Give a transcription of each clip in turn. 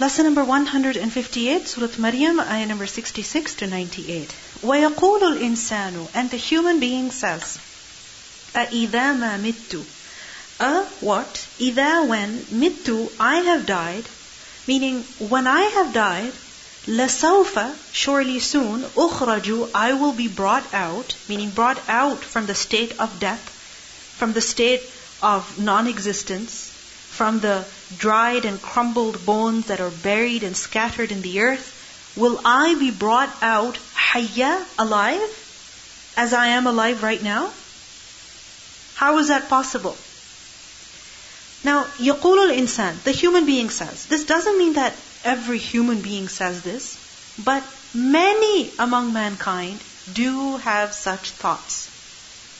Lesson number 158, Surah Maryam, ayah number 66 to 98. وَيَقُولُ الْإِنسَانُ And the human being says, أَإِذَا مَا مِتُّ A what? إِذَا when مِتُّ I have died, meaning when I have died, لَسَوْفَ Surely soon, أُخْرَجُ I will be brought out, meaning brought out from the state of death, from the state of non-existence, from the dried and crumbled bones that are buried and scattered in the earth, will I be brought out hayya, alive, as I am alive right now? How is that possible? Now, يقول الإنسان, the human being says. This doesn't mean that every human being says this, but many among mankind do have such thoughts.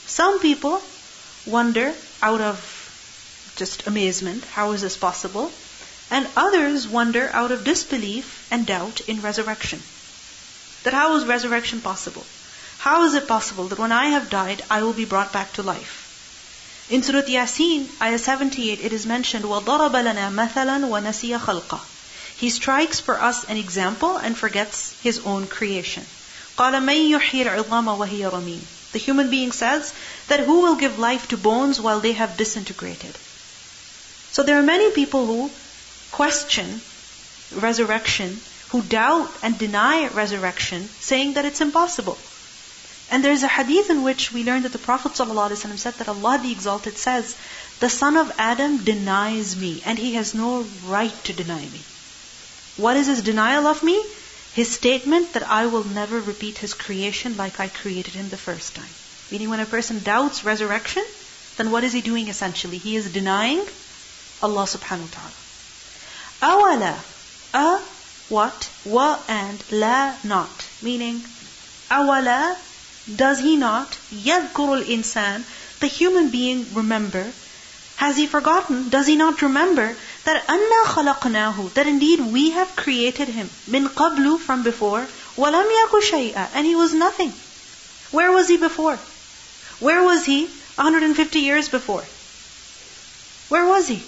Some people wonder out of just amazement, how is this possible? And others wonder out of disbelief and doubt in resurrection. That how is resurrection possible? How is it possible that when I have died, I will be brought back to life? In Surah Yasin, ayah 78, it is mentioned, وَضَرَبَ لَنَا مَثَلًا وَنَسِيَ خَلْقَهُ He strikes for us an example and forgets His own creation. قَالَ مَن يُحْيِي الْعِظَامَ وَهِيَ رَمِيمٌ The human being says that who will give life to bones while they have disintegrated? So there are many people who question resurrection, who doubt and deny resurrection, saying that it's impossible. And there's a hadith in which we learn that the Prophet ﷺ said that Allah the Exalted says, The son of Adam denies me, and he has no right to deny me. What is his denial of me? His statement that I will never repeat his creation like I created him the first time. Meaning when a person doubts resurrection, then what is he doing essentially? He is denying Allah subhanahu wa ta'ala. Awala. A, what? Wa and la, not. Meaning, awala, does he not? Yadkurul insan, the human being remember. Has he forgotten? Does he not remember that anna khalaqnahu, that indeed we have created him min qablu from before, walam yaku shay'a, and he was nothing. Where was he before? Where was he 150 years before? Where was he?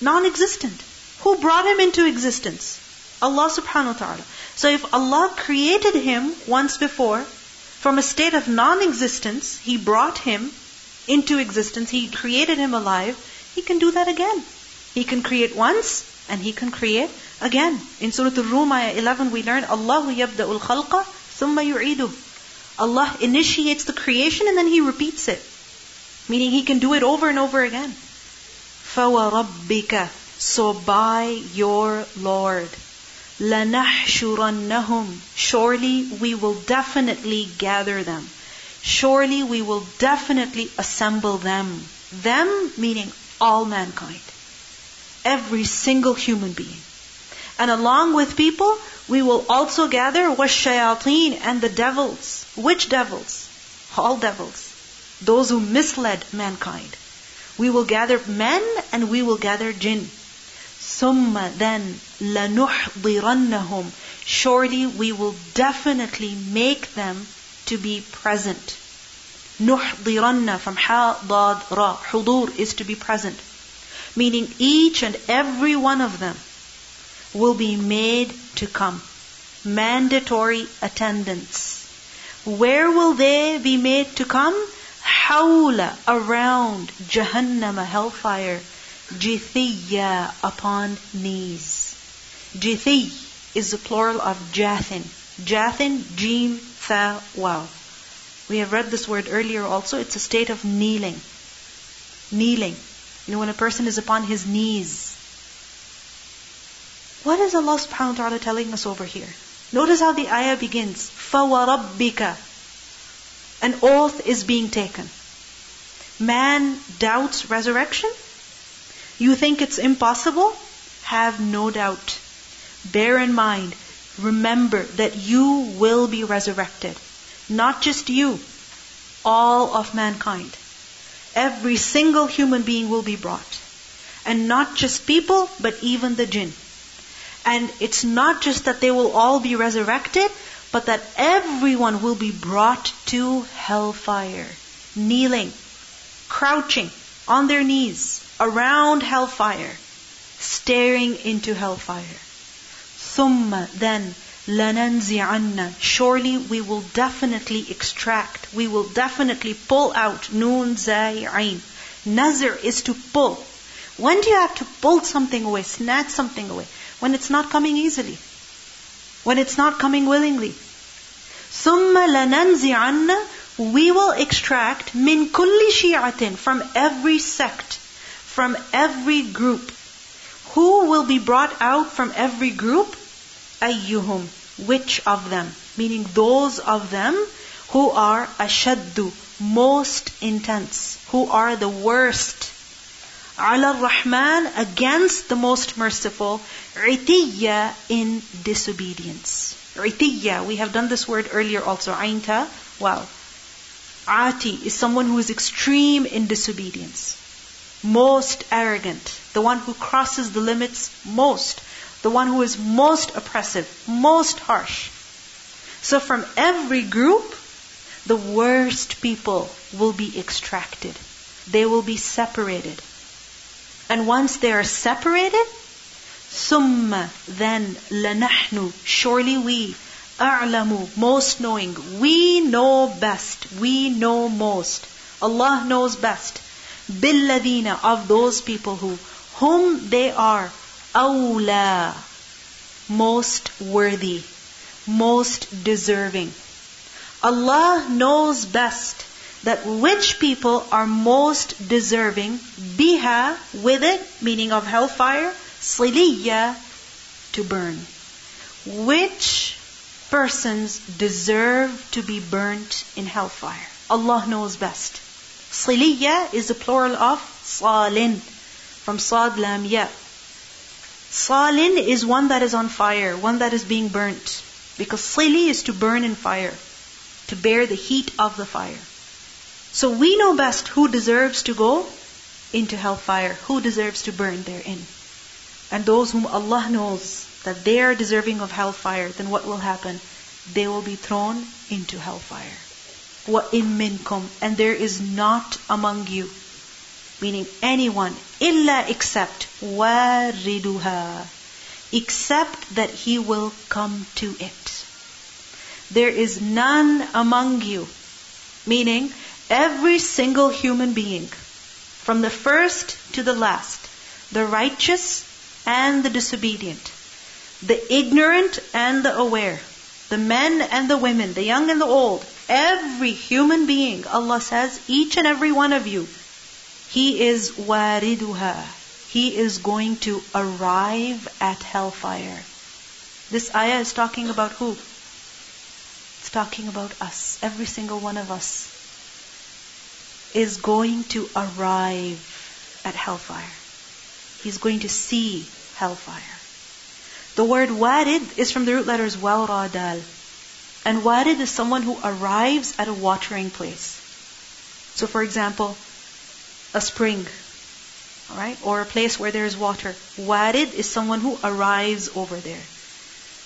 Non-existent. Who brought him into existence? Allah subhanahu wa ta'ala. So if Allah created him once before, from a state of non-existence, He brought him into existence, He created him alive, He can do that again. He can create once, and He can create again. In Surah Al-Rum, ayah 11, we learn, Allahu yabda'ul khalqa, thumma yu'idu. Allah initiates the creation and then He repeats it. Meaning He can do it over and over again. فَوَرَبِّكَ So by your Lord. لَنَحْشُرَنَّهُمْ Surely we will definitely gather them. Surely we will definitely assemble them. Them meaning all mankind. Every single human being. And along with people, we will also gather washayateen and the devils. Which devils? All devils. Those who misled mankind. We will gather men and we will gather jinn. Summa then لَنُحْضِرَنَّهُمْ Surely we will definitely make them to be present. نُحْضِرَنَّ from ha, dad, ra. Hudur is to be present. Meaning each and every one of them will be made to come. Mandatory attendance. Where will they be made to come? hawla, around جَهَنَّمَ hellfire, jithiya, upon knees. جِثِيَّ is the plural of jathin. Jathin, jim, tha, waw. We have read this word earlier also. It's a state of kneeling. Kneeling. You know, when a person is upon his knees. What is Allah subhanahu wa ta'ala telling us over here? Notice how the ayah begins. فَوَرَبِّكَ an oath is being taken. Man doubts resurrection? You think it's impossible? Have no doubt. Bear in mind, remember that you will be resurrected. Not just you, all of mankind. Every single human being will be brought. And not just people, but even the jinn. And it's not just that they will all be resurrected, but that everyone will be brought to hellfire, kneeling, crouching on their knees around hellfire, staring into hellfire. ثُمَّ Then لَنَنْزِعَنَّ Surely we will definitely extract, we will definitely pull out Noon Zai Ain. Nazir is to pull. When do you have to pull something away, snatch something away? When it's not coming easily. When it's not coming willingly. ثُمَّ لَنَنْزِعَنَّ We will extract min kulli shi'atin from every sect, from every group. Who will be brought out from every group? Ayyuhum which of them? Meaning those of them who are ashaddu, most intense, who are the worst. Ala Rahman against the most merciful, itiyya in disobedience. Itiyya, we have done this word earlier also, ainta, waw. Ati is someone who is extreme in disobedience. Most arrogant, the one who crosses the limits most the one who is most oppressive, most harsh. So from every group, the worst people will be extracted. They will be separated. And once they are separated, summa then lanahnu, surely we, a'lamu, most knowing. We know best. We know most. Allah knows best. Billadina, of those people who, whom they are awla, most worthy, most deserving. Allah knows best that which people are most deserving, biha, with it, meaning of hellfire, siliya, to burn. Which persons deserve to be burnt in hellfire? Allah knows best. Siliya is the plural of salin, from sad lam ya, Salin is one that is on fire, one that is being burnt. Because sili is to burn in fire, to bear the heat of the fire. So we know best who deserves to go into hellfire, who deserves to burn therein. And those whom Allah knows that they are deserving of hellfire, then what will happen? They will be thrown into hellfire. وَإِن مِّنكُمْ And there is not among you meaning anyone, illa except wariduha, except that he will come to it. There is none among you, meaning every single human being, from the first to the last, the righteous and the disobedient, the ignorant and the aware, the men and the women, the young and the old, every human being, Allah says, each and every one of you he is wariduha. He is going to arrive at hellfire. This ayah is talking about who? It's talking about us. Every single one of us is going to arrive at hellfire. He's going to see hellfire. The word warid is from the root letters waw. And warid is someone who arrives at a watering place. So for example, a spring, alright, or a place where there is water. Warid is someone who arrives over there.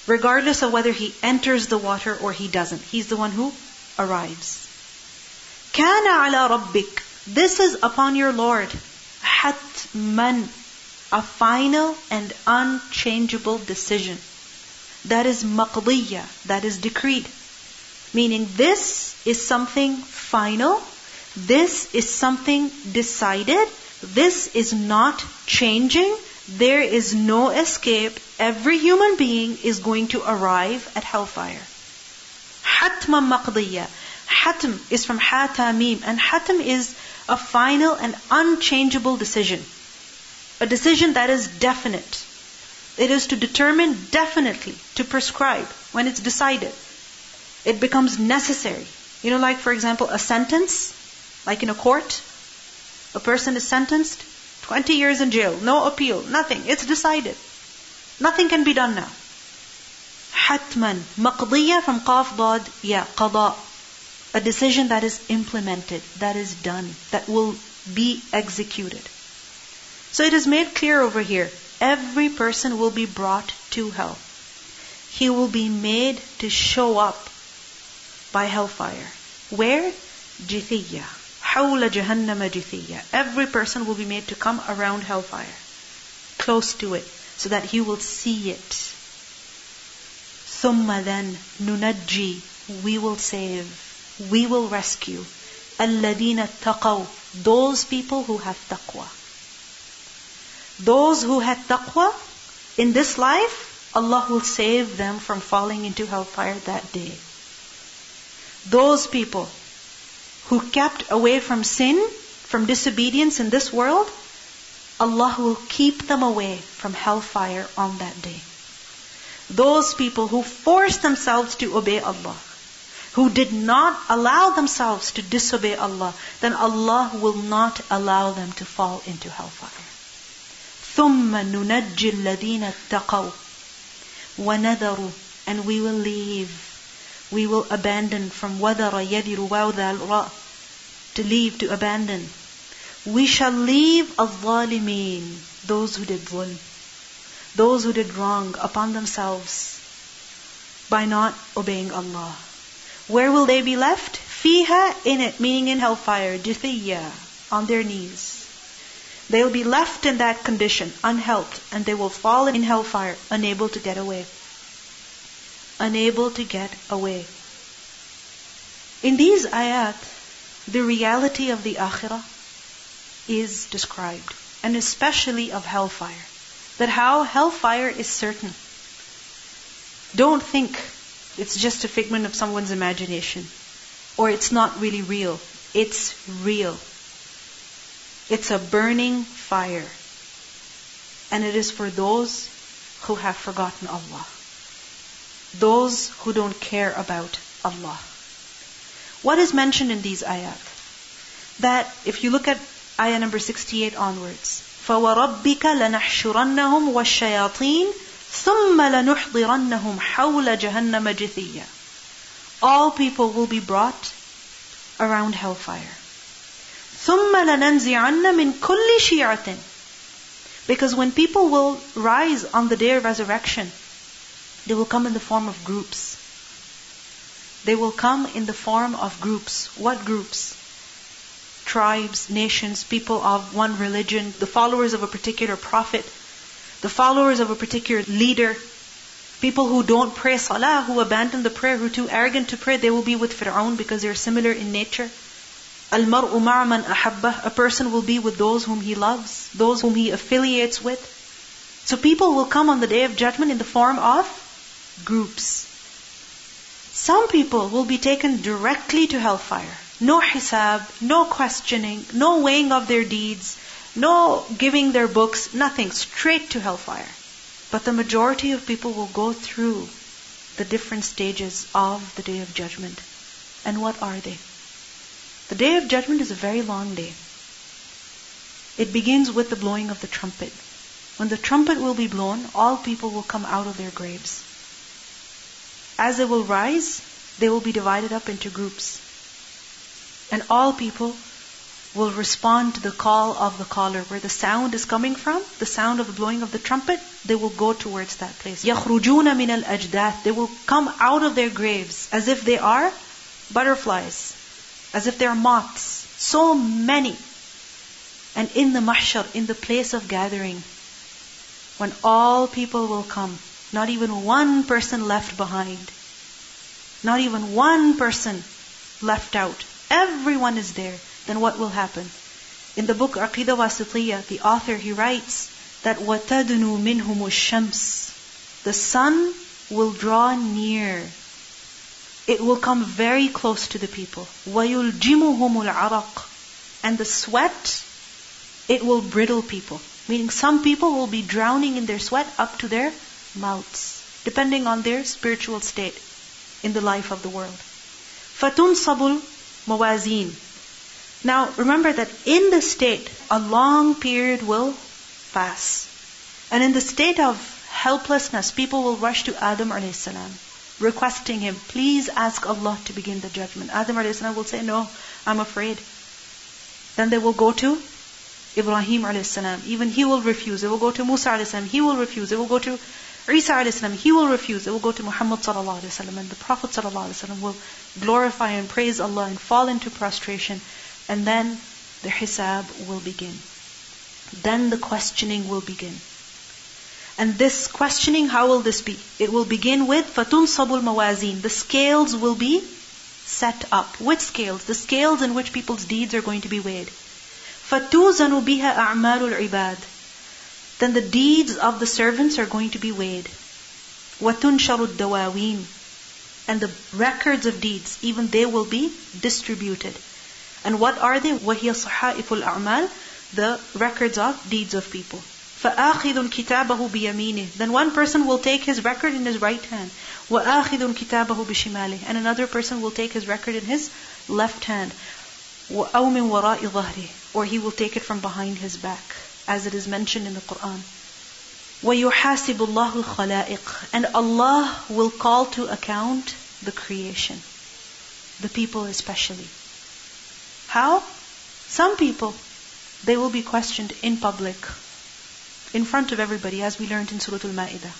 Regardless of whether he enters the water or he doesn't. He's the one who arrives كَانَ عَلَى رَبِّكَ This is upon your Lord. حَتْمًا A final and unchangeable decision. That is maqdiya. That is decreed. Meaning this is something final this is something decided. This is not changing. There is no escape. Every human being is going to arrive at hellfire. Hatma maqdiya. Hatm is from hatamim, and hatm is a final and unchangeable decision. A decision that is definite. It is to determine definitely, to prescribe when it's decided. It becomes necessary. You know, like for example, a sentence like in a court, a person is sentenced 20 years in jail, no appeal, nothing. It's decided. Nothing can be done now. Hatman, maqdiya from qaf dad, ya, qada a decision that is implemented, that is done, that will be executed. So it is made clear over here every person will be brought to hell. He will be made to show up by hellfire. Where? Jithiyya. Hawla Jahannama Jithiyya. Every person will be made to come around hellfire, close to it, so that he will see it. Thumma then, nunajji, we will save we will rescue الذين اتقوا those people who have taqwa those who had taqwa in this life Allah will save them from falling into hellfire that day those people who kept away from sin from disobedience in this world Allah will keep them away from hellfire on that day. Those people who forced themselves to obey Allah, who did not allow themselves to disobey Allah, then Allah will not allow them to fall into hellfire. ثُمَّ نُنَجِّي الَّذِينَ اتَّقَوْا وَنَذَرُوا And we will leave, we will abandon from وَذَرَ يَذِرُ وَوْذَا To leave, to abandon. We shall leave al-zalimin, those who did dhulm, those who did wrong upon themselves by not obeying Allah. Where will they be left? Fiha, in it, meaning in hellfire, jithiya, on their knees. They will be left in that condition, unhelped, and they will fall in hellfire, unable to get away. Unable to get away. In these ayat, the reality of the akhirah is described, and especially of hellfire. That how hellfire is certain. Don't think it's just a figment of someone's imagination or it's not really real. It's real. It's a burning fire. And it is for those who have forgotten Allah. Those who don't care about Allah. What is mentioned in these ayat? That if you look at ayah number 68 onwards. فَوَرَبِّكَ لَنَحْشُرَنَّهُمْ وَالشَّيَاطِينَ ثُمَّ لَنُحْضِرَنَّهُمْ حَوْلَ جَهَنَّمَ جِثِيًّا All people will be brought around hellfire. ثُمَّ لَنَنْزِعَنَّ مِنْ كُلِّ شِيعَةٍ Because when people will rise on the day of resurrection, they will come in the form of groups. They will come in the form of groups. What groups? tribes, nations, people of one religion, the followers of a particular prophet, the followers of a particular leader, people who don't pray salah, who abandon the prayer, who are too arrogant to pray, they will be with Fir'aun because they're similar in nature. Al-mar'u ma'aman ahabbah, a person will be with those whom he loves, those whom he affiliates with. So people will come on the day of judgment in the form of groups. Some people will be taken directly to hellfire. No hisab, no questioning, no weighing of their deeds, no giving their books, nothing. Straight to hellfire. But the majority of people will go through the different stages of the day of judgment. And what are they? The day of judgment is a very long day. It begins with the blowing of the trumpet. When the trumpet will be blown, all people will come out of their graves. As they will rise, they will be divided up into groups. And all people will respond to the call of the caller. Where the sound is coming from, the sound of the blowing of the trumpet, they will go towards that place. يَخْرُجُونَ مِنَ الْأَجْدَاثِ They will come out of their graves as if they are butterflies, as if they are moths. So many. And in the mahshar, in the place of gathering, when all people will come, not even one person left behind, not even one person left out everyone is there, then what will happen? In the book Aqidah Wasitiyah, the author he writes that وَتَدْنُوا مِنْهُمُ الشَّمْسِ The sun will draw near. It will come very close to the people. وَيُلْجِمُهُمُ الْعَرَقِ And the sweat, it will brittle people. Meaning some people will be drowning in their sweat up to their mouths, depending on their spiritual state in the life of the world. فَتُنْصَبُ mawazin. now remember that in the state, a long period will pass. And in the state of helplessness, people will rush to Adam a.s. requesting him, please ask Allah to begin the judgment. Adam a.s. will say, no, I'm afraid. Then they will go to Ibrahim a.s. Even he will refuse. They will go to Musa a.s. He will refuse. They will go to Isa a.s. He will refuse. They will go to Muhammad sallallahu and the Prophet sallallahu will glorify and praise Allah and fall into prostration. And then the hisab will begin. Then the questioning will begin. And this questioning, how will this be? It will begin with fatun sabul mawazin. The scales will be set up. Which scales? The scales in which people's deeds are going to be weighed. Fatuzanu biha a'malul ibad. Then the deeds of the servants are going to be weighed. Watun sharud dawaween. And the records of deeds, even they will be distributed. And what are they? وَهِيَ صَحَائِفُ الْأَعْمَالِ The records of deeds of people. فَآخِذٌ كِتَابَهُ بِيَمِينِهِ Then one person will take his record in his right hand. وَآخِذٌ كِتَابَهُ بِشِمَالِهِ And another person will take his record in his left hand. أَوْ مِنْ وَرَاءِ ظَهْرِهِ Or he will take it from behind his back, as it is mentioned in the Quran. وَيُحَاسِبُ اللَّهُ الْخَلَائِقِ And Allah will call to account the creation. The people especially. How? Some people, they will be questioned in public in front of everybody, as we learned in Surah Al-Ma'idah.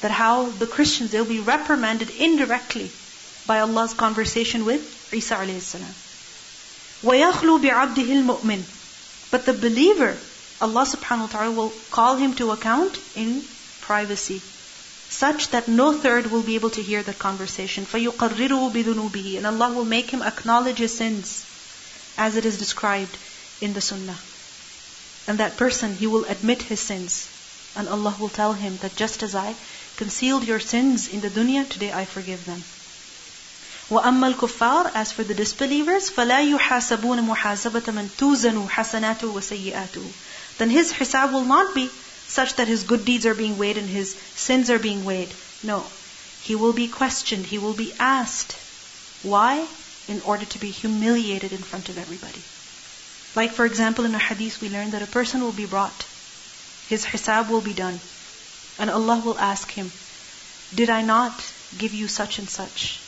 That how the Christians, they'll be reprimanded indirectly by Allah's conversation with Isa alayhi salam. وَيَخْلُو بِعَبْدِهِ الْمُؤْمِنِ But the believer, Allah subhanahu wa ta'ala will call him to account in privacy, such that no third will be able to hear that conversation. فَيُقَرِّرُهُ بِذُنُوبِهِ And Allah will make him acknowledge his sins, as it is described in the Sunnah. And that person, he will admit his sins. And Allah will tell him that just as I concealed your sins in the dunya, today I forgive them. وَأَمَّا الْكُفَّارِ As for the disbelievers, فَلَا يُحَاسَبُونَ مُحَاسَبَةَ مَنْ تُوزَنُ حَسَنَاتُهُ وَسَيِّئَاتُهُ Then his hisab will not be such that his good deeds are being weighed and his sins are being weighed. No. He will be questioned. He will be asked. Why? In order to be humiliated in front of everybody. Like for example in a hadith we learn that a person will be brought. His hisab will be done. And Allah will ask him, Did I not give you such and such?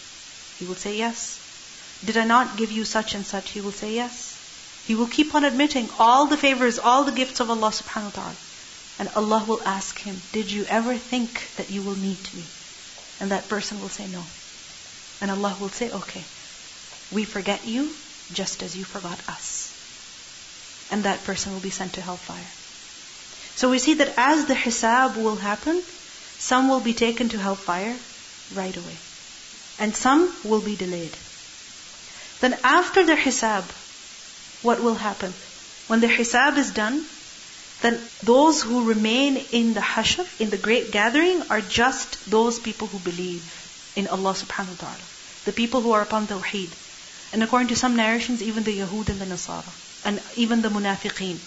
He will say yes. Did I not give you such and such? He will say yes. He will keep on admitting all the favors, all the gifts of Allah subhanahu wa ta'ala. And Allah will ask him, Did you ever think that you will meet me? And that person will say no. And Allah will say, Okay, we forget you just as you forgot us and that person will be sent to hellfire. So we see that as the hisab will happen, some will be taken to hellfire right away. And some will be delayed. Then after the hisab, what will happen? When the hisab is done, then those who remain in the hashr, in the great gathering, are just those people who believe in Allah subhanahu wa ta'ala. The people who are upon the tawheed. And according to some narrations, even the Yahud and the Nasara and even the munafiqeen.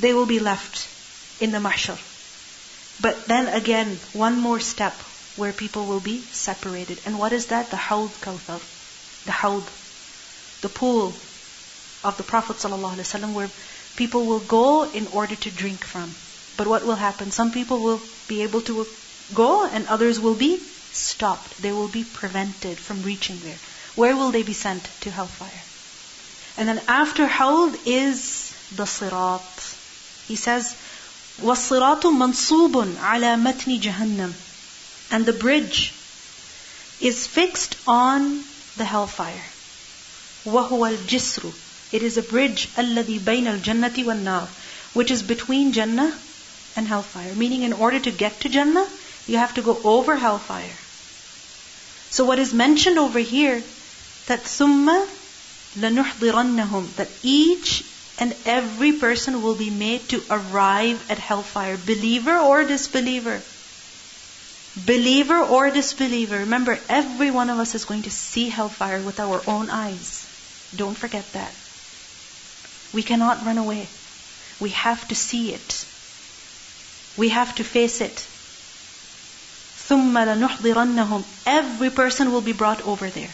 They will be left in the mahshar. But then again, one more step where people will be separated. And what is that? The Hawd Kawthar. The Hawd. The pool of the Prophet ﷺ where people will go in order to drink from. But what will happen? Some people will be able to go and others will be stopped. They will be prevented from reaching there. Where will they be sent? To hellfire. And then after Hawd is the Sirat. He says, وَالصِّرَاطُ مَنْصُوبٌ عَلَى مَتْنِ جَهَنَّمْ And the bridge is fixed on the hellfire. وَهُوَ الْجِسْرُ It is a bridge الَّذِي بَيْنَ الْجَنَّةِ وَالنَّارِ Which is between Jannah and hellfire. Meaning in order to get to Jannah, you have to go over hellfire. So what is mentioned over here, that ثُمَّ لَنُحْضِرَنَّهُمْ That each and every person will be made to arrive at hellfire, believer or disbeliever. Believer or disbeliever. Remember, every one of us is going to see hellfire with our own eyes. Don't forget that. We cannot run away. We have to see it. We have to face it. ثُمَّ لَنُحْضِرَنَّهُمْ Every person will be brought over there.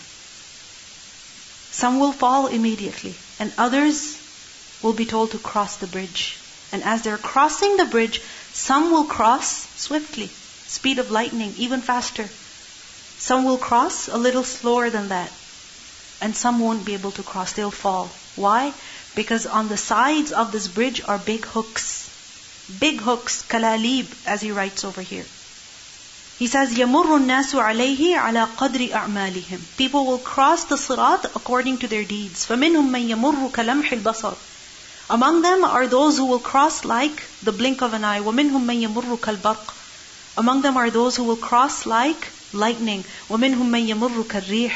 Some will fall immediately, and others will be told to cross the bridge. And as they're crossing the bridge, some will cross swiftly, speed of lightning, even faster. Some will cross a little slower than that. And some won't be able to cross, they'll fall. Why? Because on the sides of this bridge are big hooks. Big hooks, kalalib, as he writes over here. He says, يَمُرُّ النَّاسُ عَلَيْهِ عَلَى قَدْرِ أَعْمَالِهِمْ People will cross the sirat according to their deeds. فَمِنْهُمْ مَنْ يَمُرُّ كَلَمْحِ الْبَصَرِ Among them are those who will cross like the blink of an eye. وَمِنْهُمْ مَنْ يَمُرُّ كَالْبَرْقِ Among them are those who will cross like lightning. وَمِنْهُمْ مَنْ يَمُرُّ كَالرِّيحِ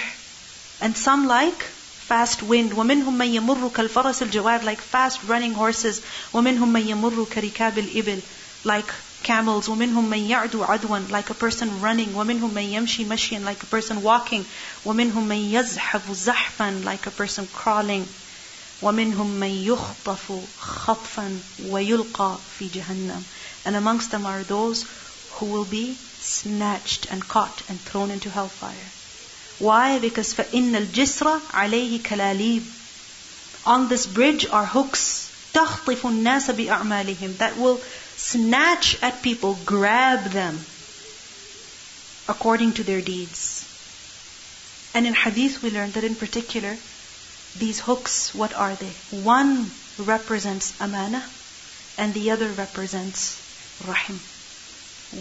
And some like fast wind. وَمِنْهُمْ مَنْ يَمُرُّ كَالْفَرَسِ الْجَوَادِ Like fast running horses. وَمِنْهُمْ مَنْ يَمُرُّ كَرِكَابِ الْإِبِلِ Like camels. وَمِنْهُمْ مَنْ يَعْدُ عَدْوًا Like a person running. وَمِنْهُمْ مَنْ يَمْشِي مَشْيًا Like a person walking. وَمِنْهُمْ مَنْ يَزْحَفُ زَحْفًا Like a person crawling. وَمِنْهُمْ مَنْ يُخْطَفُ خَطْفًا وَيُلْقَى فِي جَهَنَّمَ And amongst them are those who will be snatched and caught and thrown into hellfire. Why? Because فَإِنَّ الْجِسْرَ عَلَيْهِ كَلَالِيبٌ On this bridge are hooks تَخْطِفُ النَّاسَ بِأَعْمَالِهِمْ That will snatch at people, grab them according to their deeds. And in hadith we learned that in particular, these hooks, what are they? One represents amana and the other represents rahim.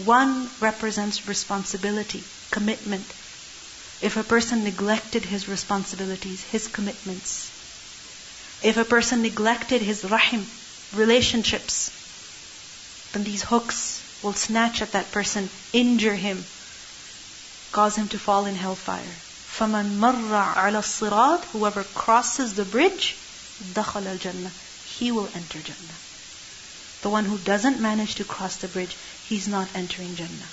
One represents responsibility, commitment. If a person neglected his responsibilities, his commitments, if a person neglected his rahim, relationships, then these hooks will snatch at that person, injure him, cause him to fall in hellfire. فَمَنْ مَرَّ عَلَى الصِّرَاطِ Whoever crosses the bridge, دَخَلَ الْجَنَّةِ He will enter Jannah. The one who doesn't manage to cross the bridge, he's not entering Jannah.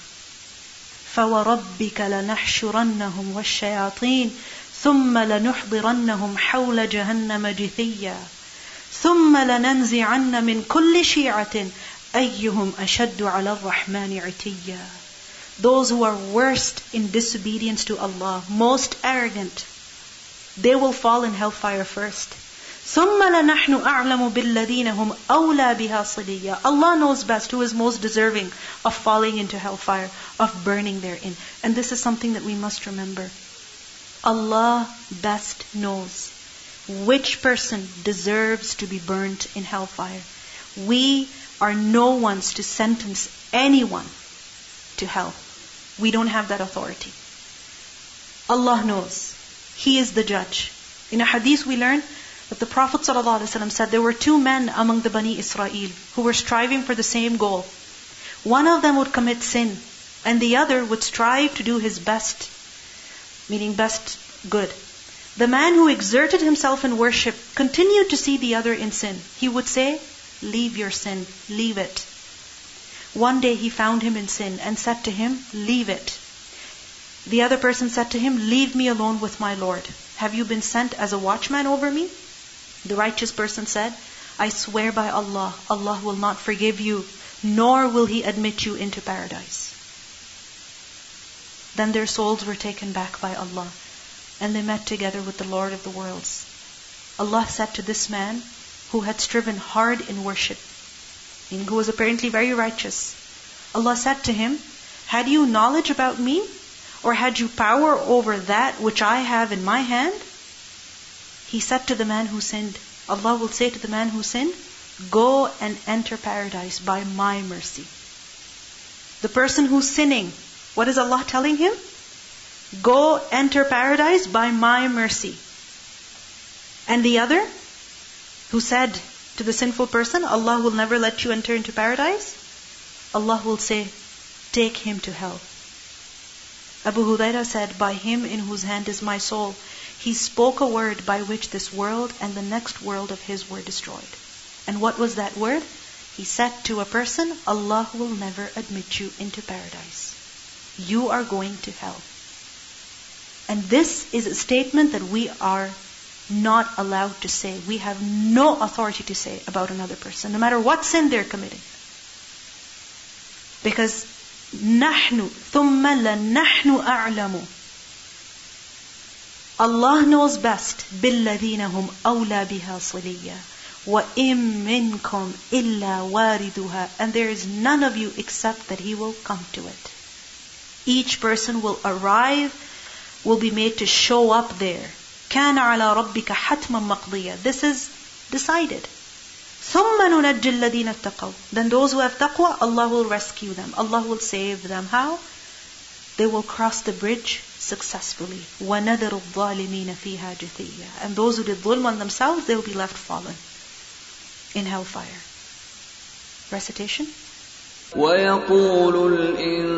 فَوَرَبِّكَ لَنَحْشُرَنَّهُمْ وَالشَّيَاطِينَ ثُمَّ لَنُحْضِرَنَّهُمْ حَوْلَ جَهَنَّمَ جِثِيًّا ثُمَّ لَنَنْزِعَنَّ مِنْ كُلِّ شِيعَةٍ أَيُّهُمْ أَشَدُّ عَلَى الرَّحْمَنِ عِتِيًّا those who are worst in disobedience to Allah, most arrogant, they will fall in hellfire first. ثُمَّ لَنَحْنُ أَعْلَمُ بِالَّذِينَ هُمْ أَوْلَى بِهَا صِلِيًّا Allah knows best who is most deserving of falling into hellfire, of burning therein. And this is something that we must remember. Allah best knows which person deserves to be burnt in hellfire. We are no ones to sentence anyone to hell. We don't have that authority. Allah knows. He is the judge. In a hadith we learn that the Prophet ﷺ said there were two men among the Bani Israel who were striving for the same goal. One of them would commit sin and the other would strive to do his best, meaning best good. The man who exerted himself in worship continued to see the other in sin. He would say, Leave your sin, leave it. One day he found him in sin and said to him, Leave it. The other person said to him, Leave me alone with my Lord. Have you been sent as a watchman over me? The righteous person said, I swear by Allah, Allah will not forgive you, nor will He admit you into paradise. Then their souls were taken back by Allah, and they met together with the Lord of the worlds. Allah said to this man, who had striven hard in worship, and who was apparently very righteous. Allah said to him, Had you knowledge about me? Or had you power over that which I have in my hand? He said to the man who sinned, Allah will say to the man who sinned, Go and enter paradise by my mercy. The person who's sinning, what is Allah telling him? Go enter paradise by my mercy. And the other, who said, to the sinful person, Allah will never let you enter into paradise. Allah will say, take him to hell. Abu Huraira said, by him in whose hand is my soul, he spoke a word by which this world and the next world of his were destroyed. And what was that word? He said to a person, Allah will never admit you into paradise. You are going to hell. And this is a statement that we are not allowed to say. We have no authority to say about another person, no matter what sin they're committing. Because نحن ثم لنحن أعلم Allah knows best بالذين هم أولى بها صليا وإن منكم إلا واردها and there is none of you except that he will come to it. Each person will arrive, will be made to show up there. كان على ربك حتما مقضيا. This is decided. ثم ننجي الذين اتقوا. Then those who have taqwa, Allah will rescue them. Allah will save them. How? They will cross the bridge successfully. وَنَذَرُ الظَّالِمِينَ فِيهَا جِثِيًّا And those who did dhulm on themselves, they will be left fallen. in hellfire. Recitation. ويقول الإنسان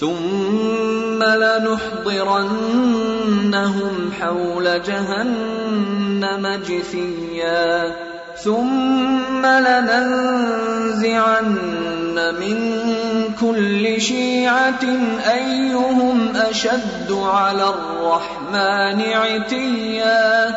ثم لنحضرنهم حول جهنم جثيا. ثم لننزعن من كل شيعة أيهم أشد على الرحمن عتيا.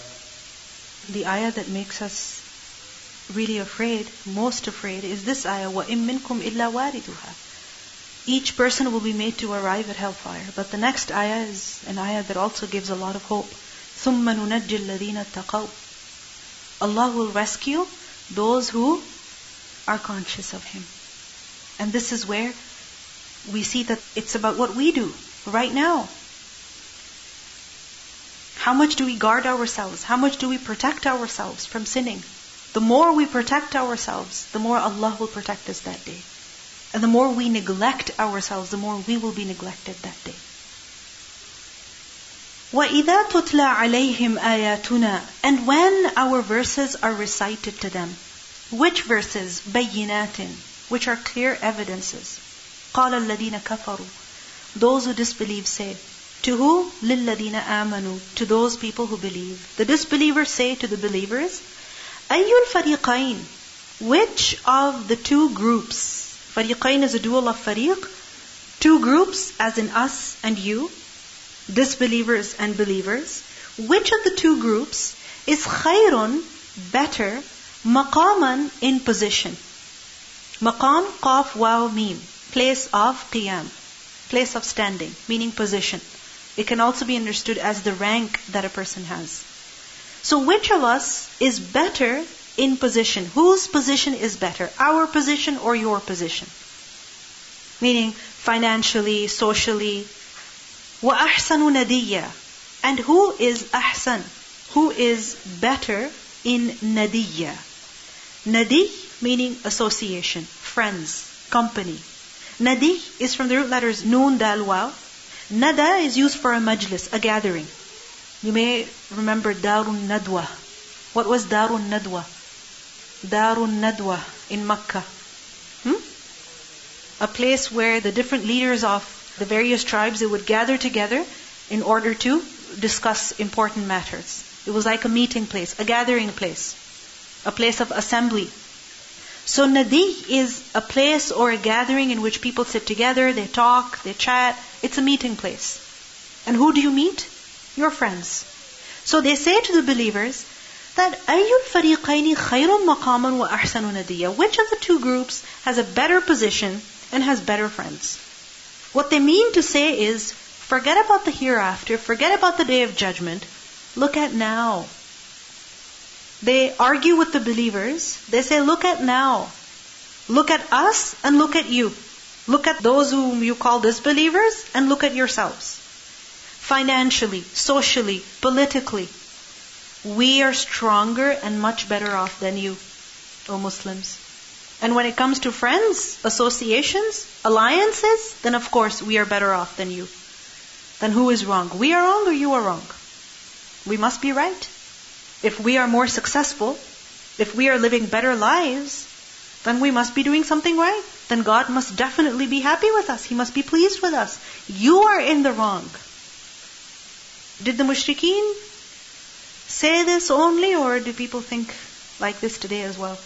The ayah that makes us really afraid, most afraid, is this ayah, وَإِن مِّنكُمْ إِلَّا وَارِدُهَا Each person will be made to arrive at hellfire. But the next ayah is an ayah that also gives a lot of hope. ثُمَّ نُنَجِّي الَّذِينَ اتَّقَوْا Allah will rescue those who are conscious of Him. And this is where we see that it's about what we do right now. How much do we guard ourselves? How much do we protect ourselves from sinning? The more we protect ourselves, the more Allah will protect us that day. And the more we neglect ourselves, the more we will be neglected that day. وَإِذَا تُتْلَى عَلَيْهِمْ آيَاتُنَا And when our verses are recited to them, which verses? بَيِّنَاتٍ Which are clear evidences. قَالَ الَّذِينَ كَفَرُوا Those who disbelieve say, to who? لِلَّذِينَ آمَنُوا To those people who believe. The disbelievers say to the believers, أَيُّ الْفَرِيقَيْنِ Which of the two groups? فَرِيقَيْن is a dual of fariq. Two groups, as in us and you, disbelievers and believers. Which of the two groups is khayrun, better, maqaman, in position? Maqam, qaf, waw, mim. Place of qiyam. Place of standing, meaning position. It can also be understood as the rank that a person has. So which of us is better in position? Whose position is better? Our position or your position? Meaning financially, socially. وَأَحْسَنُ نَدِيًّا And who is ahsan? Who is better in nadiyya? Nadi meaning association, friends, company. Nadi is from the root letters noon, dal, waw. Nada is used for a majlis, a gathering. You may remember Darun Nadwa. What was Darun Nadwa? Darun Nadwa in Makkah. Hmm? A place where the different leaders of the various tribes they would gather together in order to discuss important matters. It was like a meeting place, a gathering place, a place of assembly. So Nadi is a place or a gathering in which people sit together, they talk, they chat. It's a meeting place. And who do you meet? Your friends. So they say to the believers that أَيُّ الْفَرِيقَيْنِ خَيْرٌ مَقَامًا وَأَحْسَنُ نَدِيًّا Which of the two groups has a better position and has better friends? What they mean to say is, forget about the hereafter, forget about the day of judgment, look at now. They argue with the believers. They say, look at now. Look at us and look at you. Look at those whom you call disbelievers and look at yourselves. Financially, socially, politically, we are stronger and much better off than you, O Muslims. And when it comes to friends, associations, alliances, then of course we are better off than you. Then who is wrong? We are wrong or you are wrong? We must be right. If we are more successful, if we are living better lives, then we must be doing something right. Then God must definitely be happy with us. He must be pleased with us. You are in the wrong. Did the mushrikeen say this only, or do people think like this today as well?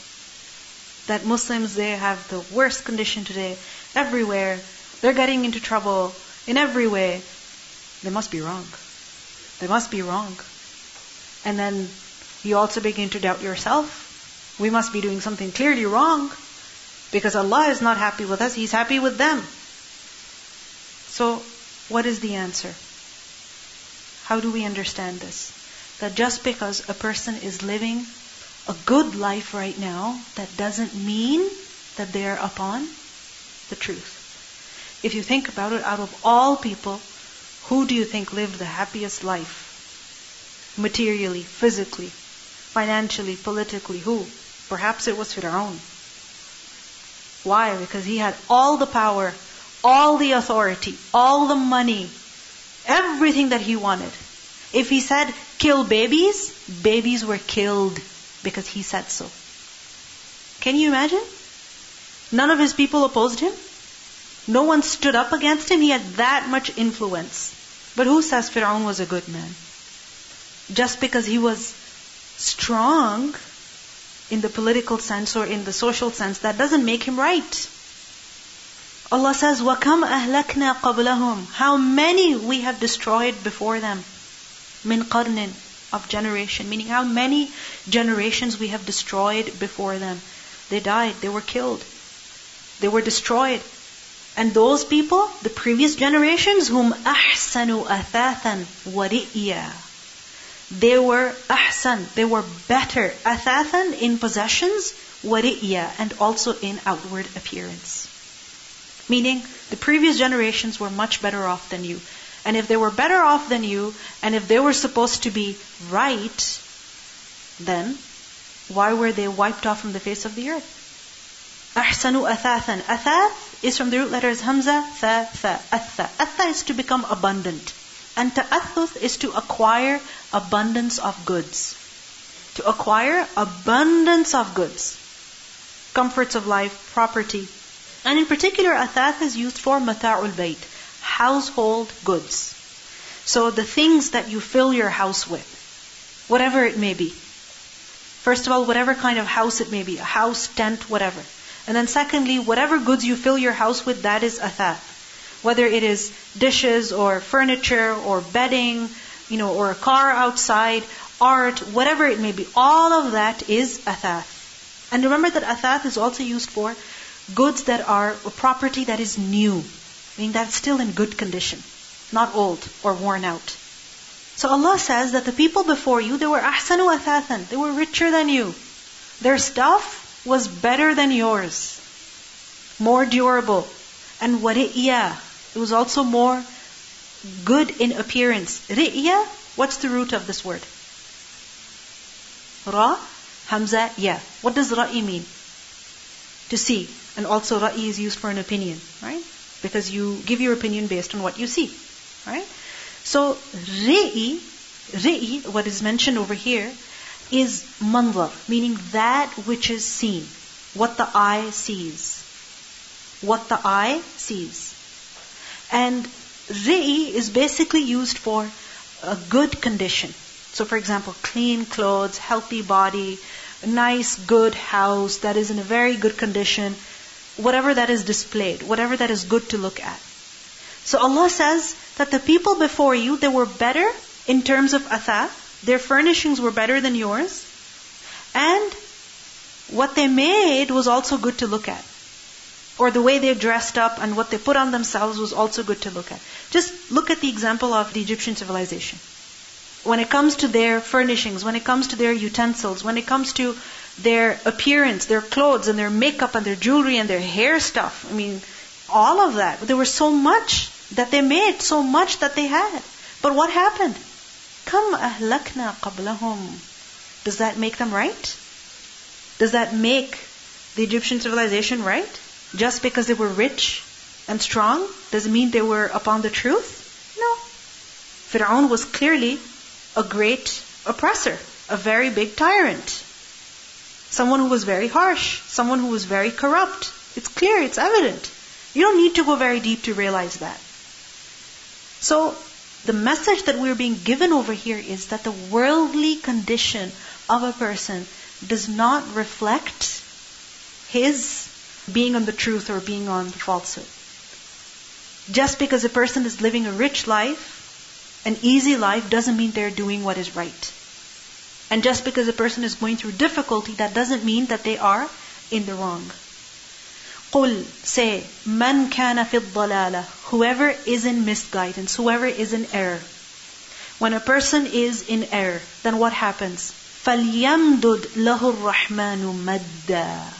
that Muslims, they have the worst condition today everywhere. They're getting into trouble in every way. They must be wrong. They must be wrong. And then you also begin to doubt yourself. We must be doing something clearly wrong because Allah is not happy with us, He's happy with them. So, what is the answer? How do we understand this? That just because a person is living a good life right now, that doesn't mean that they are upon the truth. If you think about it, out of all people, who do you think lived the happiest life? Materially, physically, financially, politically, who? Perhaps it was Fir'aun. Why? Because he had all the power, all the authority, all the money, everything that he wanted. If he said, kill babies, babies were killed because he said so. Can you imagine? None of his people opposed him. No one stood up against him. He had that much influence. But who says Fir'aun was a good man? Just because he was strong in the political sense or in the social sense, that doesn't make him right. Allah says, وَكَمْ أَهْلَكْنَا قَبْلَهُمْ How many we have destroyed before them. مِنْ قَرْنٍ of generation, meaning how many generations we have destroyed before them. They died, they were killed, they were destroyed. And those people, the previous generations, whom ahsanu athathan wari'ya. they were ahsan, they were better, athathan in possessions, wari'ya, and also in outward appearance. Meaning, the previous generations were much better off than you. And if they were better off than you, and if they were supposed to be right, then why were they wiped off from the face of the earth? Ahsanu athathan. Athath is from the root letters Hamza, Tha, Tha, Atha. Atha is to become abundant. And ta'athuth is to acquire abundance of goods. To acquire abundance of goods. Comforts of life, property. And in particular, athath is used for mata'ul bayt household goods. So the things that you fill your house with, whatever it may be. First of all, whatever kind of house it may be, a house, tent, whatever. And then secondly, whatever goods you fill your house with, that is athath. Whether it is dishes or furniture or bedding, you know, or a car outside, art, whatever it may be, all of that is athath. And remember that athath is also used for goods that are a property that is new meaning that's still in good condition, not old or worn out. So Allah says that the people before you, they were ahsanu athathan, they were richer than you. Their stuff was better than yours, more durable, and wari'ya. It was also more good in appearance. Ri'ya, what's the root of this word? Ra, Hamza, ya. What does ra'i mean? To see. And also ra'i is used for an opinion, right? because you give your opinion based on what you see. Right? So, ri'i, ri'i, what is mentioned over here, is manzar, meaning that which is seen, what the eye sees. What the eye sees. And ri'i is basically used for a good condition. So, for example, clean clothes, healthy body, nice, good house that is in a very good condition, whatever that is displayed, whatever that is good to look at. So Allah says that the people before you, they were better in terms of atha, their furnishings were better than yours, and what they made was also good to look at. Or the way they dressed up and what they put on themselves was also good to look at. Just look at the example of the Egyptian civilization. When it comes to their furnishings, when it comes to their utensils, when it comes to their appearance, their clothes and their makeup and their jewelry and their hair stuff. I mean, all of that. There was so much that they made, so much that they had. But what happened? Kam ahlakna qablahum. Does that make them right? Does that make the Egyptian civilization right? Just because they were rich and strong doesn't mean they were upon the truth? No. Fir'aun was clearly a great oppressor, a very big tyrant. Someone who was very harsh, someone who was very corrupt. It's clear, it's evident. You don't need to go very deep to realize that. So, the message that we're being given over here is that the worldly condition of a person does not reflect his being on the truth or being on the falsehood. Just because a person is living a rich life, an easy life, doesn't mean they're doing what is right. And just because a person is going through difficulty, that doesn't mean that they are in the wrong. قل say man kana fi الضلالة whoever is in misguidance whoever is in error when a person is in error then what happens فَلْيَمْدُدْ لَهُ الرَّحْمَنُ مَدًّا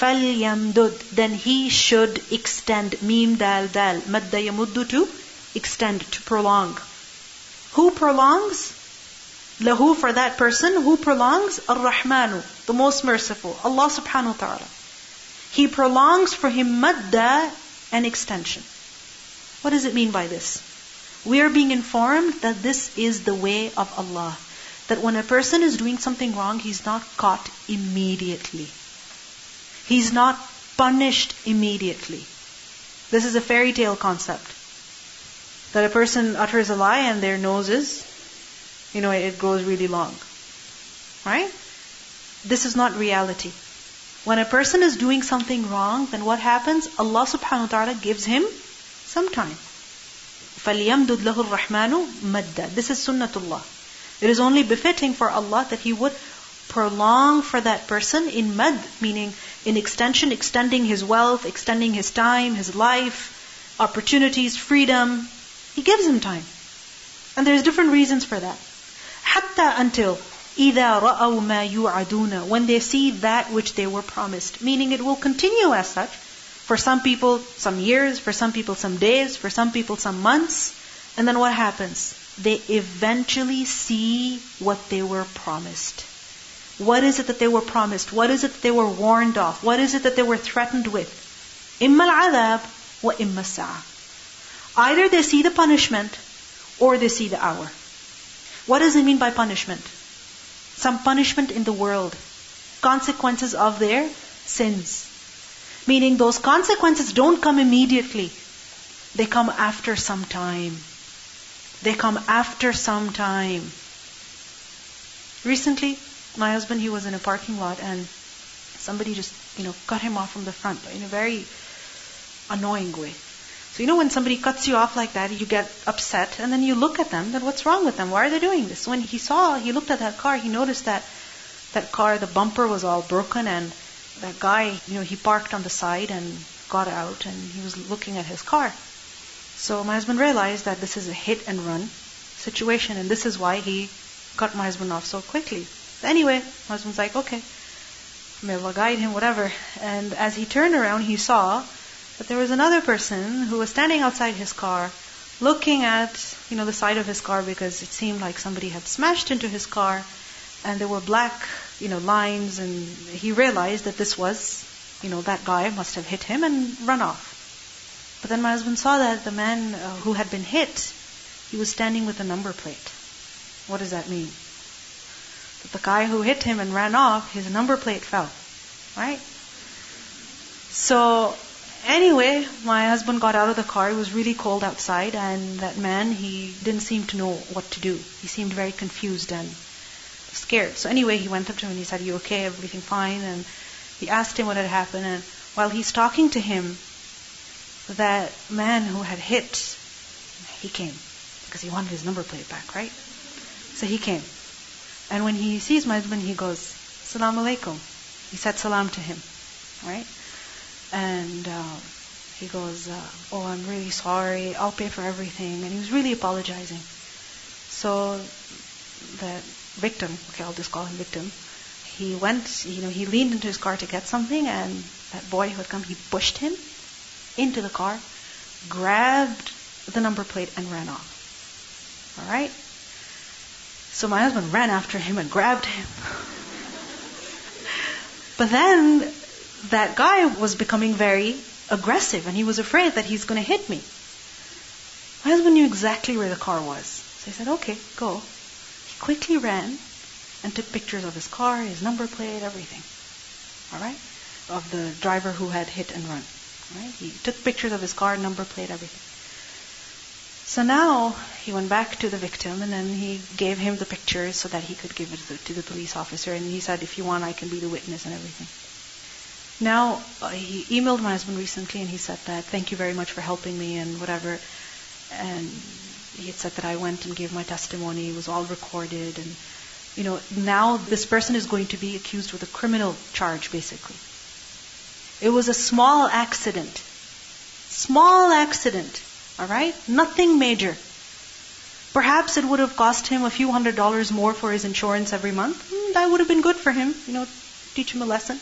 فَلْيَمْدُدْ Then he should extend. Mim dal dal. Madda yamuddu to extend, to prolong. Who prolongs? Lahu for that person. Who prolongs? Ar-Rahmanu, the most merciful. Allah subhanahu wa ta'ala. He prolongs for him madda, an extension. What does it mean by this? We are being informed that this is the way of Allah that when a person is doing something wrong, he's not caught immediately. He's not punished immediately. This is a fairy tale concept. That a person utters a lie and their nose is, you know, it grows really long. Right? This is not reality. When a person is doing something wrong, then what happens? Allah subhanahu wa ta'ala gives him some time. فَلْيَمْدُدْ لَهُ الرَّحْمَنُ مَدًّا This is sunnatullah. It is only befitting for Allah that He would prolong for that person in mad, meaning in extension, extending his wealth, extending his time, his life, opportunities, freedom. He gives him time. And there's different reasons for that. Hatta until إِذَا رَأَوْا مَا يُوعَدُونَ When they see that which they were promised. Meaning it will continue as such. For some people, some years. For some people, some days. For some people, some months. And then what happens? they eventually see what they were promised. What is it that they were promised? What is it that they were warned of? What is it that they were threatened with? Imma al-adhab wa imma sa'a. Either they see the punishment or they see the hour. What does it mean by punishment? Some punishment in the world. Consequences of their sins. Meaning those consequences don't come immediately. They come after some time. They come after some time. Recently, my husband, he was in a parking lot and somebody just, you know, cut him off from the front in a very annoying way. So you know when somebody cuts you off like that, you get upset and then you look at them, then what's wrong with them? Why are they doing this? When he saw, he looked at that car, he noticed that that car, the bumper was all broken and that guy, you know, he parked on the side and got out and he was looking at his car. So my husband realized that this is a hit and run situation, and this is why he cut my husband off so quickly. Anyway, my husband's like, okay, may Allah guide him, whatever. And as he turned around, he saw that there was another person who was standing outside his car, looking at, you know, the side of his car because it seemed like somebody had smashed into his car, and there were black, you know, lines, and he realized that this was, you know, that guy must have hit him and run off. But then my husband saw that the man uh, who had been hit, he was standing with a number plate. What does that mean? The guy who hit him and ran off, his number plate fell. Right? So, anyway, my husband got out of the car. It was really cold outside, and that man, he didn't seem to know what to do. He seemed very confused and scared. So, anyway, he went up to him and he said, You okay? Everything fine? And he asked him what had happened, and while he's talking to him, that man who had hit, he came because he wanted his number plate back, right? So he came. And when he sees my husband, he goes, Salam alaikum. He said salam to him, right? And uh, he goes, uh, Oh, I'm really sorry. I'll pay for everything. And he was really apologizing. So the victim, okay, I'll just call him victim, he went, you know, he leaned into his car to get something, and that boy who had come, he pushed him into the car, grabbed the number plate, and ran off. All right? So my husband ran after him and grabbed him. but then that guy was becoming very aggressive and he was afraid that he's going to hit me. My husband knew exactly where the car was. So he said, okay, go. He quickly ran and took pictures of his car, his number plate, everything. All right? Of the driver who had hit and run. Right? He took pictures of his car, number plate, everything. So now he went back to the victim and then he gave him the pictures so that he could give it to the, to the police officer. And he said, if you want, I can be the witness and everything. Now, uh, he emailed my husband recently and he said that, thank you very much for helping me and whatever. And he had said that I went and gave my testimony. It was all recorded. And, you know, now this person is going to be accused with a criminal charge, basically. It was a small accident. Small accident. Alright? Nothing major. Perhaps it would have cost him a few hundred dollars more for his insurance every month. Hmm, that would have been good for him, you know, teach him a lesson.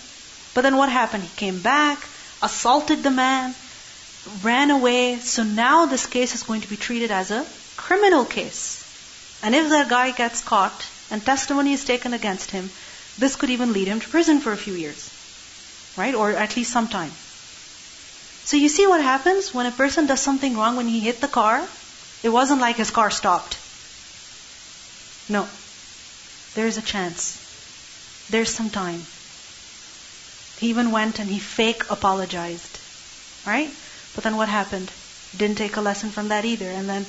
But then what happened? He came back, assaulted the man, ran away. So now this case is going to be treated as a criminal case. And if that guy gets caught and testimony is taken against him, this could even lead him to prison for a few years. Right? Or at least some time. So you see what happens when a person does something wrong when he hit the car? It wasn't like his car stopped. No. There's a chance. There's some time. He even went and he fake apologized. Right? But then what happened? Didn't take a lesson from that either. And then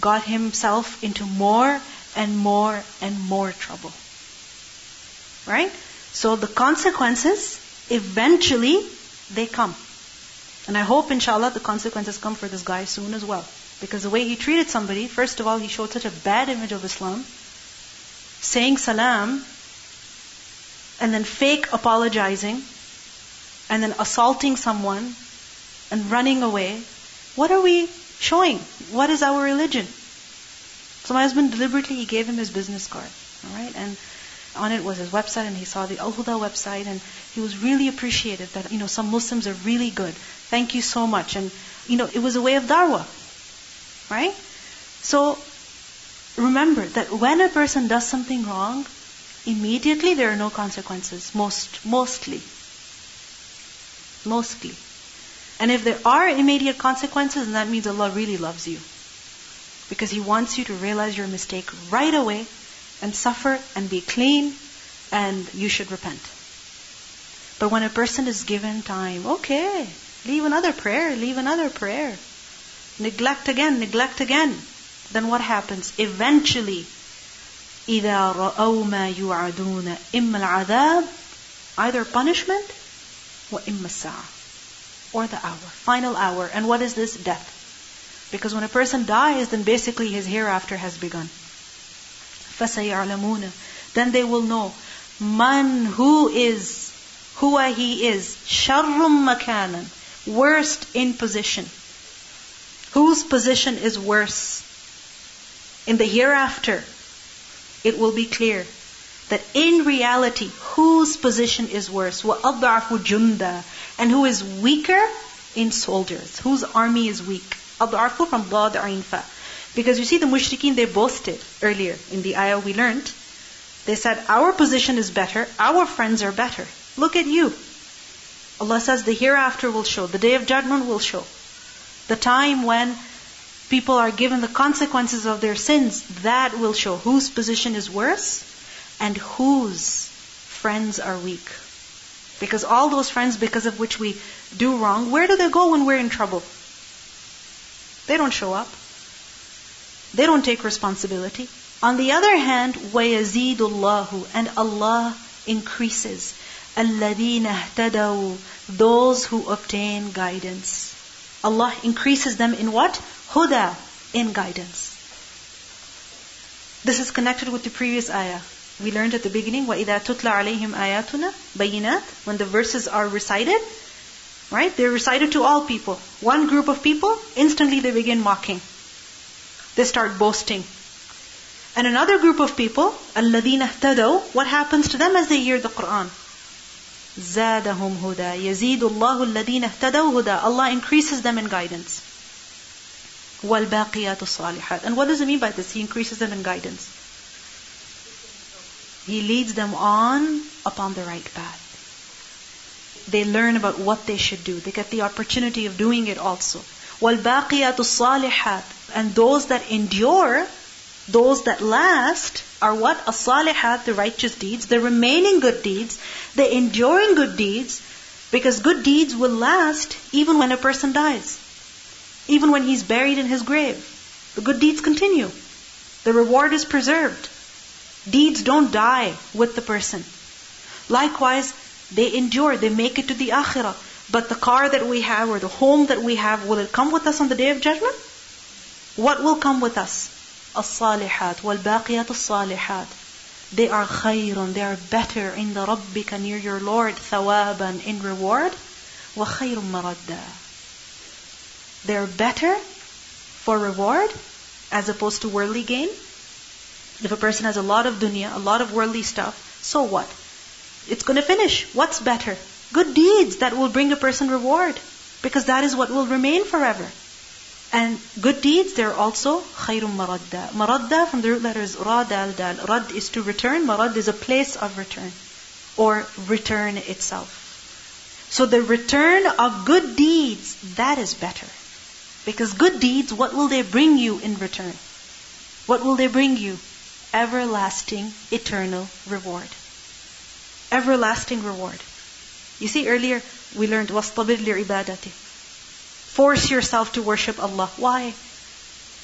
got himself into more and more and more trouble. Right? So the consequences, eventually, they come. And I hope, inshallah, the consequences come for this guy soon as well. Because the way he treated somebody, first of all, he showed such a bad image of Islam, saying salam, and then fake apologizing, and then assaulting someone and running away, what are we showing? What is our religion? So my husband deliberately he gave him his business card, all right, and on it was his website, and he saw the Al Huda website, and he was really appreciative that you know some Muslims are really good. Thank you so much, and you know it was a way of da'wah, right? So remember that when a person does something wrong, immediately there are no consequences. Most mostly, Mostly. And if there are immediate consequences, then that means Allah really loves you. Because He wants you to realize your mistake right away and suffer and be clean and you should repent. But when a person is given time, okay, leave another prayer, leave another prayer. Neglect again, neglect again. Then what happens? Eventually, إِذَا رَأَوْا مَا يُعَدُونَ إِمَّا الْعَذَابِ Either punishment وَإِمَّا السَّاعَةِ Or the hour, final hour. And what is this? Death. Because when a person dies, then basically his hereafter has begun. فَسَيَعْلَمُونَ Then they will know man who is, who he is, sharrum makanan, worst in position. Whose position is worse? In the hereafter, it will be clear that in reality, whose position is worse? وَأَضْعَفُ جُنْدًا And who is weaker in soldiers? Whose army is weak? أَضْعَفُ from ضاد عين fa. because you see the mushrikeen, they boasted earlier in the ayah we learned. They said, our position is better, our friends are better. Look at you. Allah says the hereafter will show, the day of judgment will show. The time when people are given the consequences of their sins, that will show whose position is worse and whose friends are weak. Because all those friends because of which we do wrong, where do they go when we're in trouble? They don't show up. They don't take responsibility. On the other hand, وَيَزِيدُ اللَّهُ And Allah increases. الَّذِينَ اهْتَدَوْا Those who obtain guidance. Allah increases them in what? Huda, in guidance. This is connected with the previous ayah. We learned at the beginning, وَإِذَا تُتْلَى عَلَيْهِمْ آيَاتُنَا بَيِّنَاتٍ When the verses are recited, right? They're recited to all people. One group of people, instantly they begin mocking. They start boasting. And another group of people, الَّذِينَ اهْتَدَوْا What happens to them as they hear the Qur'an? زَادَهُمْ هُدَى يَزِيدُ اللَّهُ الَّذِينَ اهْتَدَوْا هُدَى Allah increases them in guidance. وَالْبَاقِيَاتُ الصَّالِحَاتِ And what does it mean by this? He increases them in guidance. He leads them on upon the right path. They learn about what they should do. They get the opportunity of doing it also. وَالْبَاقِيَاتُ الصَّالِحَاتِ and those that endure, those that last, are what? As-salihat, the righteous deeds, the remaining good deeds, the enduring good deeds, because good deeds will last even when a person dies. Even when he's buried in his grave. The good deeds continue. The reward is preserved. Deeds don't die with the person. Likewise, They endure, they make it to the akhirah. But the car that we have or the home that we have, will it come with us on the day of judgment? What will come with us? As-salihat wal-baqiyat as-salihat. They are khayrun, they are better in the rabbika near your Lord, thawaban in reward, wa khayrun maradda. They're better for reward as opposed to worldly gain. If a person has a lot of dunya, a lot of worldly stuff, so what? It's going to finish. What's better? Good deeds that will bring a person reward. Because that is what will remain forever. And good deeds, they're also khayrum maradda. Maradda from the root letters ra dal dal. Rad is to return. Marad is a place of return. Or return itself. So the return of good deeds, that is better. Because good deeds, what will they bring you in return? What will they bring you? Everlasting, eternal reward. Everlasting reward. You see, earlier we learned وَاصْطَبِرْ لِعِبَادَتِهِ Force yourself to worship Allah. Why?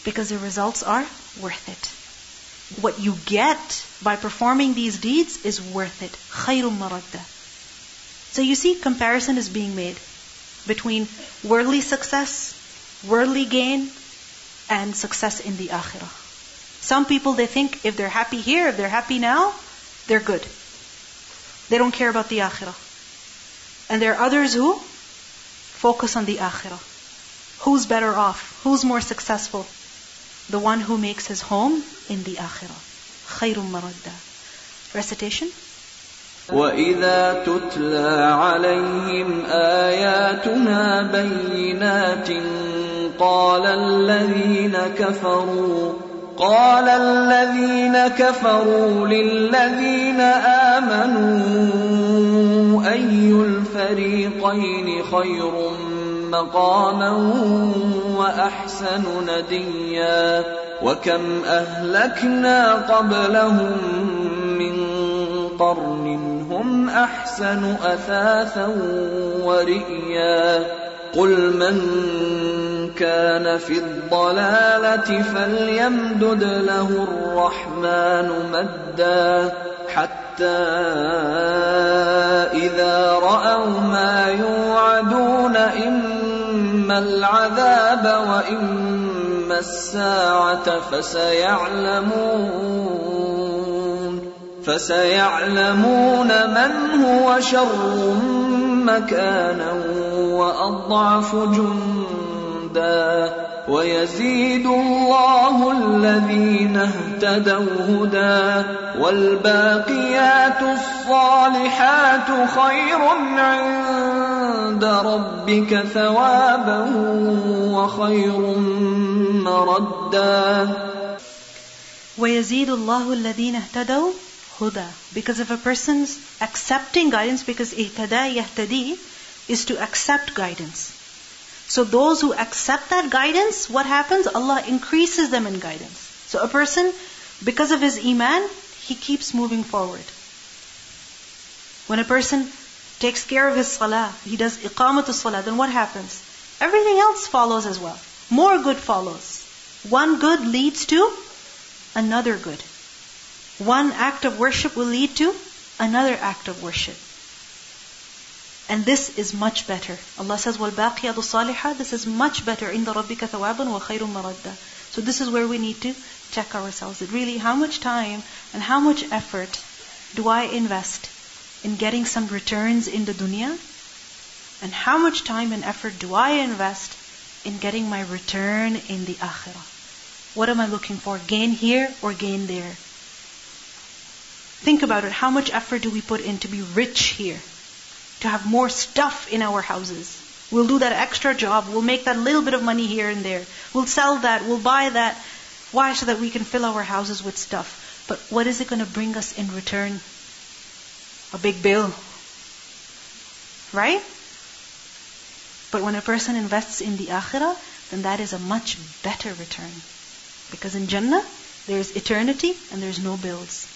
Because the results are worth it. What you get by performing these deeds is worth it. خَيْرٌ مَرَدَّ So you see, comparison is being made between worldly success worldly gain, and success in the akhirah. Some people, they think if they're happy here, if they're happy now, they're good. They don't care about the akhirah. And there are others who focus on the akhirah. Who's better off? Who's more successful? The one who makes his home in the akhirah. خير مردا. Recitation. وإذا تتلى عليهم آياتنا بينات قال الذين كفروا قال الذين كفروا للذين آمنوا أي الفريقين خير مقاما وأحسن نديا وكم أهلكنا قبلهم من قرن هم أحسن أثاثا ورئيا قل من كان في الضلالة فليمدد له الرحمن مدا حتى إذا رأوا ما يوعدون إما العذاب وإما الساعة فسيعلمون فسيعلمون من هو شر مكانا وأضعف جندا ويزيد الله الذين اهتدوا هدى والباقيات الصالحات خير عند ربك ثوابا وخير مردا ويزيد الله الذين اهتدوا huda. Because if a person's accepting guidance, because ihtada yahtadi is to accept guidance. So those who accept that guidance, what happens? Allah increases them in guidance. So a person, because of his iman, he keeps moving forward. When a person takes care of his salah, he does iqamatul salah, then what happens? Everything else follows as well. More good follows. One good leads to another good. One act of worship will lead to another act of worship. And this is much better. Allah says, وَالْبَاقِيَةُ الصَّالِحَةُ This is much better. إِنَّ رَبِّكَ ثَوَابًا وَخَيْرٌ مَرَدًّا So this is where we need to check ourselves. That really, how much time and how much effort do I invest in getting some returns in the dunya? And how much time and effort do I invest in getting my return in the akhirah? What am I looking for? Gain here or gain there? Think about it. How much effort do we put in to be rich here? To have more stuff in our houses. We'll do that extra job. We'll make that little bit of money here and there. We'll sell that. We'll buy that. Why? So that we can fill our houses with stuff. But what is it going to bring us in return? A big bill. Right? But when a person invests in the akhirah, then that is a much better return. Because in Jannah, there is eternity and there's no bills.